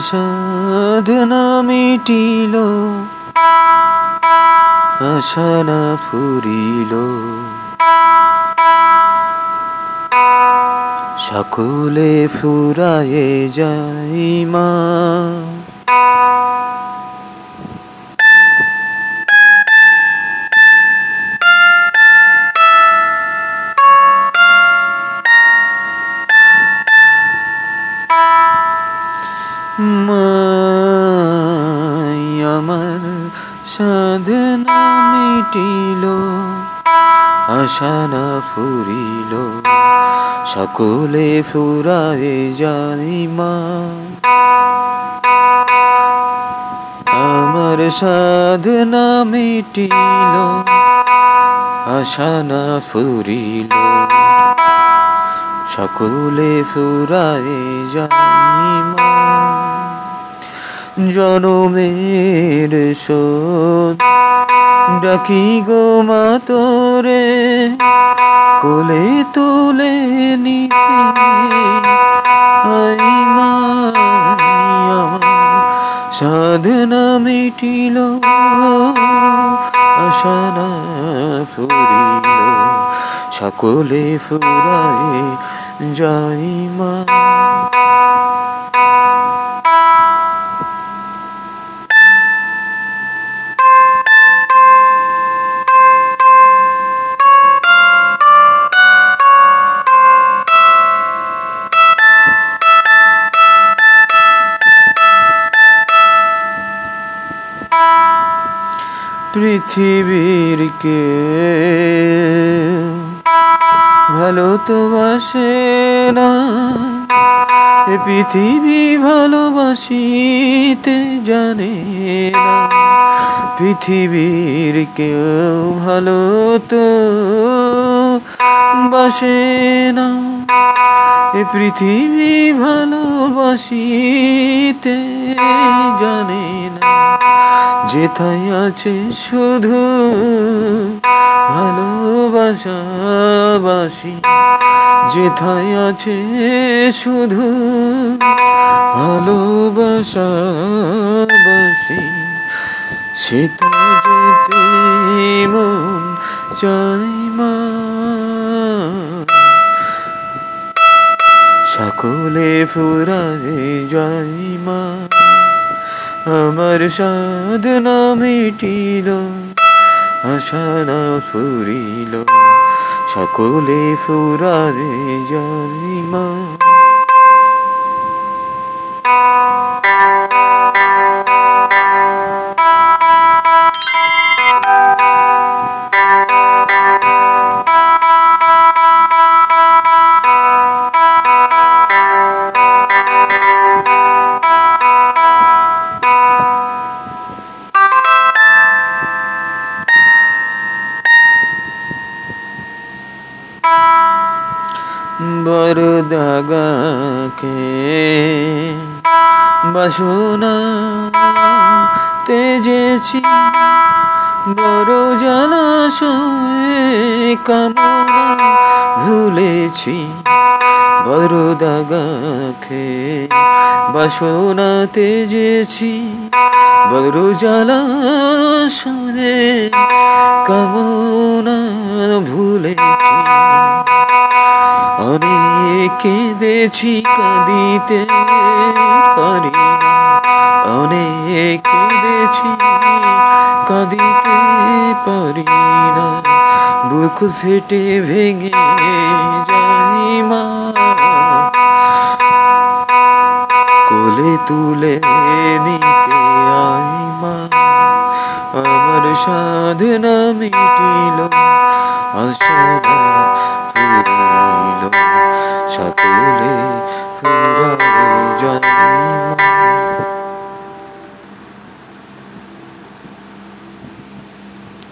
সাধনা মিটিল আশানা ফুরিল। সকলে ফুরায়ে যাই মা সাধনা মিটিল আশানা ফুরিল, সকলে ফুরায়ে যাই মা। আমার সাধনা মিটিল আশানা ফুরিল, সকলে ফুরায় যাই মা। জনমের শোধ। ডাকি গো মা তোরে, কোলে তুলে নিতে আই মা, সাধনা মিটিল আশানা ফুরিল। সকলে ফুরায় যাই মা। পৃথিবীর কে? ভালো তো বাসে না, এ পৃথিবী ভালোবাসিতে জানে না। পৃথিবীর কেউ ভালো তো বাসে না। পৃথিবী ভালোবাসিতে জানে না। যেথায় আছে শুধু ভালোবাসাবাসি। যেথায় আছে শুধু ভালোবাসাবাসি। সেটা যেতে মন চাই সকলে ফুরায় যাই মা। আমার সাধনা মিটিল আশানা ফুরিল। সকলে ফুরারে যাই মা। দাগাকে বাসনা তেজেছি বড় শুয়ে কামনা ভুলেছি বড় দাগাকে বাসনা তেজেছি বড় জলাশয়ে কামনা ভুলেছি অনেক কেঁদেছি কাঁদিতে পারি অনেক কেঁদেছি কাঁদিতে পারি না। বুক ফেটে ভেঙে তুলে নিতে আইমা। আমার সাধনা মিটিল আশা ফুরিল সকলে ফুরাবে যায়